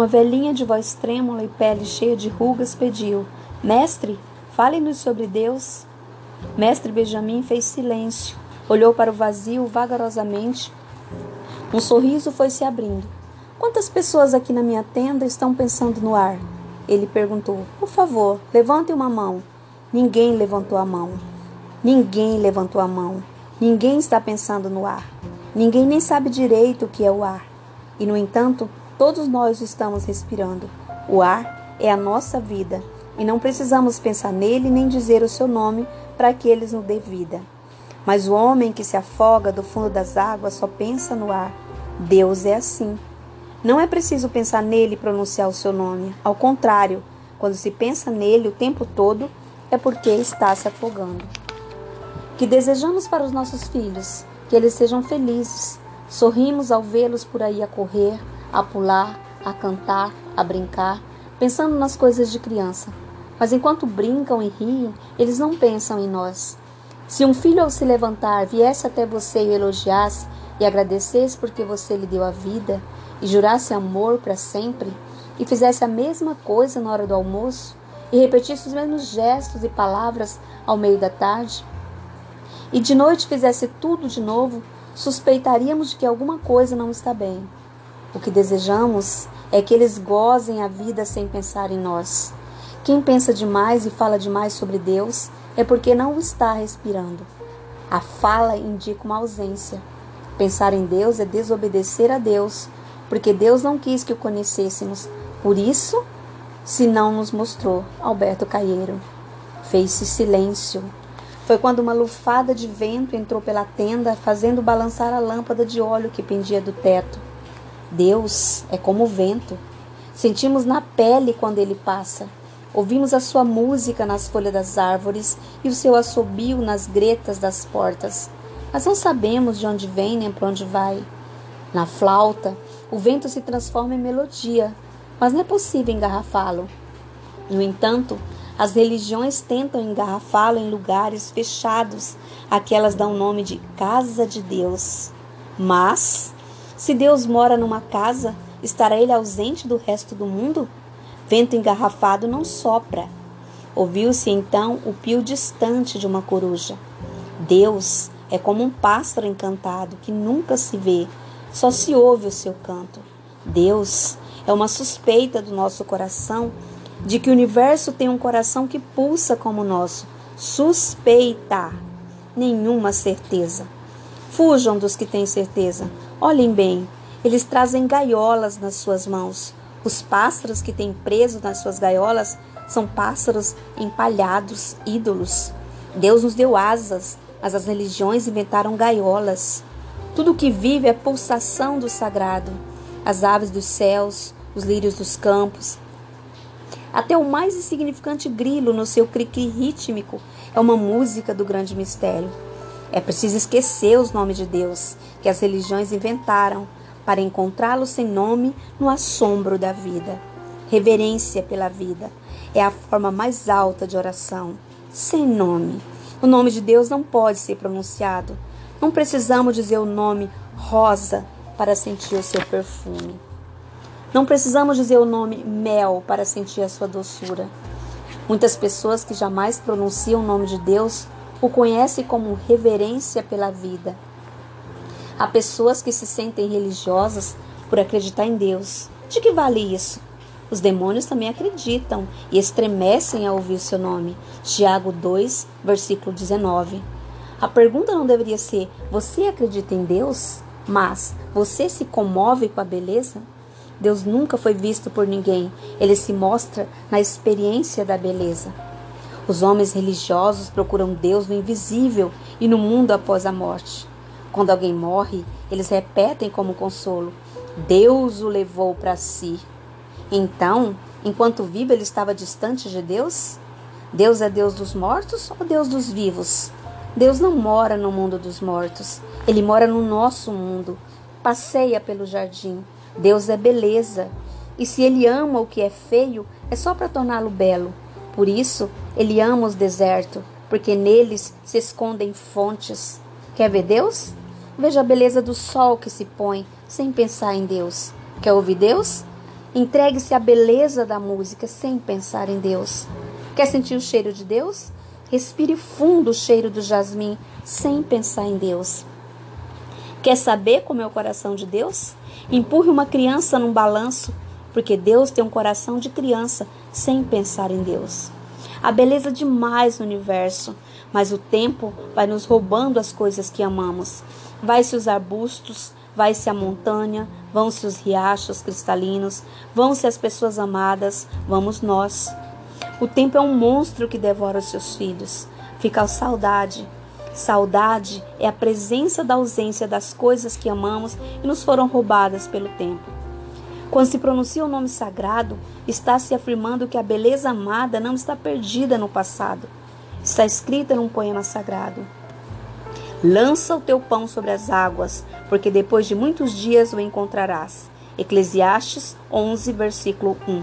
Uma velhinha de voz trêmula e pele cheia de rugas pediu: Mestre, fale-nos sobre Deus. Mestre Benjamin fez silêncio, olhou para o vazio vagarosamente. Um sorriso foi se abrindo. Quantas pessoas aqui na minha tenda estão pensando no ar? Ele perguntou. Por favor, levante uma mão. Ninguém levantou a mão. Ninguém levantou a mão. Ninguém está pensando no ar. Ninguém nem sabe direito o que é o ar. E, no entanto, todos nós estamos respirando. O ar é a nossa vida e não precisamos pensar nele nem dizer o seu nome para que ele nos dê vida. Mas o homem que se afoga do fundo das águas só pensa no ar. Deus é assim. Não é preciso pensar nele e pronunciar o seu nome. Ao contrário, quando se pensa nele o tempo todo, é porque está se afogando. Que desejamos para os nossos filhos que eles sejam felizes. Sorrimos ao vê-los por aí a correr, a pular, a cantar, a brincar, pensando nas coisas de criança. Mas enquanto brincam e riem, eles não pensam em nós. Se um filho ao se levantar viesse até você e elogiasse e agradecesse porque você lhe deu a vida e jurasse amor para sempre e fizesse a mesma coisa na hora do almoço e repetisse os mesmos gestos e palavras ao meio da tarde, e de noite fizesse tudo de novo, suspeitaríamos de que alguma coisa não está bem. O que desejamos é que eles gozem a vida sem pensar em nós. Quem pensa demais e fala demais sobre Deus é porque não está respirando. A fala indica uma ausência. Pensar em Deus é desobedecer a Deus, porque Deus não quis que o conhecêssemos. Por isso, se não nos mostrou, Alberto Caieiro. Fez-se silêncio. Foi quando uma lufada de vento entrou pela tenda, fazendo balançar a lâmpada de óleo que pendia do teto. Deus é como o vento. Sentimos na pele quando ele passa. Ouvimos a sua música nas folhas das árvores e o seu assobio nas gretas das portas. Mas não sabemos de onde vem nem para onde vai. Na flauta, o vento se transforma em melodia, mas não é possível engarrafá-lo. No entanto, as religiões tentam engarrafá-lo em lugares fechados, aquelas dão o nome de casa de Deus. Mas, se Deus mora numa casa, estará ele ausente do resto do mundo? Vento engarrafado não sopra. Ouviu-se então o pio distante de uma coruja. Deus é como um pássaro encantado que nunca se vê, só se ouve o seu canto. Deus é uma suspeita do nosso coração de que o universo tem um coração que pulsa como o nosso. Suspeita, nenhuma certeza. Fujam dos que têm certeza. Olhem bem, eles trazem gaiolas nas suas mãos. Os pássaros que têm preso nas suas gaiolas são pássaros empalhados, ídolos. Deus nos deu asas, mas as religiões inventaram gaiolas. Tudo que vive é pulsação do sagrado. As aves dos céus, os lírios dos campos, até o mais insignificante grilo no seu cri-cri rítmico é uma música do grande mistério. É preciso esquecer os nomes de Deus que as religiões inventaram para encontrá-lo sem nome no assombro da vida. Reverência pela vida é a forma mais alta de oração, sem nome. O nome de Deus não pode ser pronunciado. Não precisamos dizer o nome rosa para sentir o seu perfume. Não precisamos dizer o nome mel para sentir a sua doçura. Muitas pessoas que jamais pronunciam o nome de Deus o conhecem como reverência pela vida. Há pessoas que se sentem religiosas por acreditar em Deus. De que vale isso? Os demônios também acreditam e estremecem ao ouvir o seu nome. Tiago 2, versículo 19. A pergunta não deveria ser: você acredita em Deus? Mas você se comove com a beleza? Deus nunca foi visto por ninguém, ele se mostra na experiência da beleza. Os homens religiosos procuram Deus no invisível e no mundo após a morte. Quando alguém morre, eles repetem como consolo: Deus o levou para si. Então, enquanto vivo, ele estava distante de Deus? Deus é Deus dos mortos ou Deus dos vivos? Deus não mora no mundo dos mortos, ele mora no nosso mundo. Passeia pelo jardim, Deus é beleza, e se ele ama o que é feio, é só para torná-lo belo. Por isso, ele ama os desertos, porque neles se escondem fontes. Quer ver Deus? Veja a beleza do sol que se põe sem pensar em Deus. Quer ouvir Deus? Entregue-se à beleza da música sem pensar em Deus. Quer sentir o cheiro de Deus? Respire fundo o cheiro do jasmim sem pensar em Deus. Quer saber como é o coração de Deus? Empurre uma criança num balanço, porque Deus tem um coração de criança sem pensar em Deus. Há beleza demais no universo, mas o tempo vai nos roubando as coisas que amamos. Vai-se os arbustos, vai-se a montanha, vão-se os riachos cristalinos, vão-se as pessoas amadas, vamos nós. O tempo é um monstro que devora os seus filhos. Fica a saudade. Saudade é a presença da ausência das coisas que amamos e nos foram roubadas pelo tempo. Quando se pronuncia o nome sagrado, está se afirmando que a beleza amada não está perdida no passado. Está escrita num poema sagrado. Lança o teu pão sobre as águas, porque depois de muitos dias o encontrarás. Eclesiastes 11, versículo 1.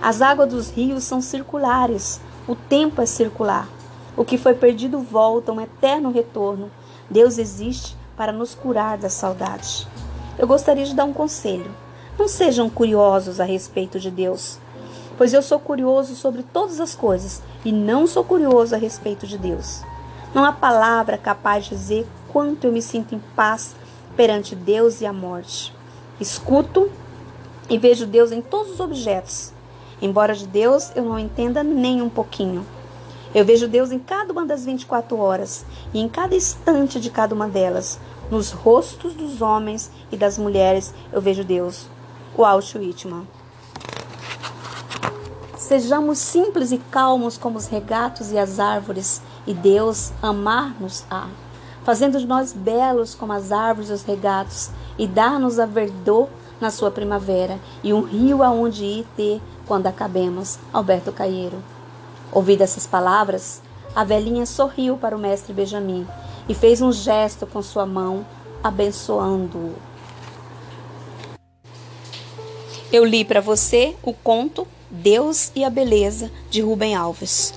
As águas dos rios são circulares, o tempo é circular. O que foi perdido volta, um eterno retorno. Deus existe para nos curar da saudade. Eu gostaria de dar um conselho. Não sejam curiosos a respeito de Deus, pois eu sou curioso sobre todas as coisas e não sou curioso a respeito de Deus. Não há palavra capaz de dizer quanto eu me sinto em paz perante Deus e a morte. Escuto e vejo Deus em todos os objetos, Embora de Deus eu não entenda nem um pouquinho. Eu vejo Deus em cada uma das 24 horas e em cada instante de cada uma delas. Nos rostos dos homens e das mulheres eu vejo Deus. O Whitman. Sejamos simples e calmos como os regatos e as árvores, e Deus amar-nos-á, fazendo nós belos como as árvores e os regatos, e dar-nos a verdor na sua primavera, e um rio aonde ir ter quando acabemos. Alberto Caieiro. Ouvidas essas palavras, a velhinha sorriu para o mestre Benjamin e fez um gesto com sua mão, abençoando-o. Eu li para você o conto Deus e a Beleza de Rubem Alves.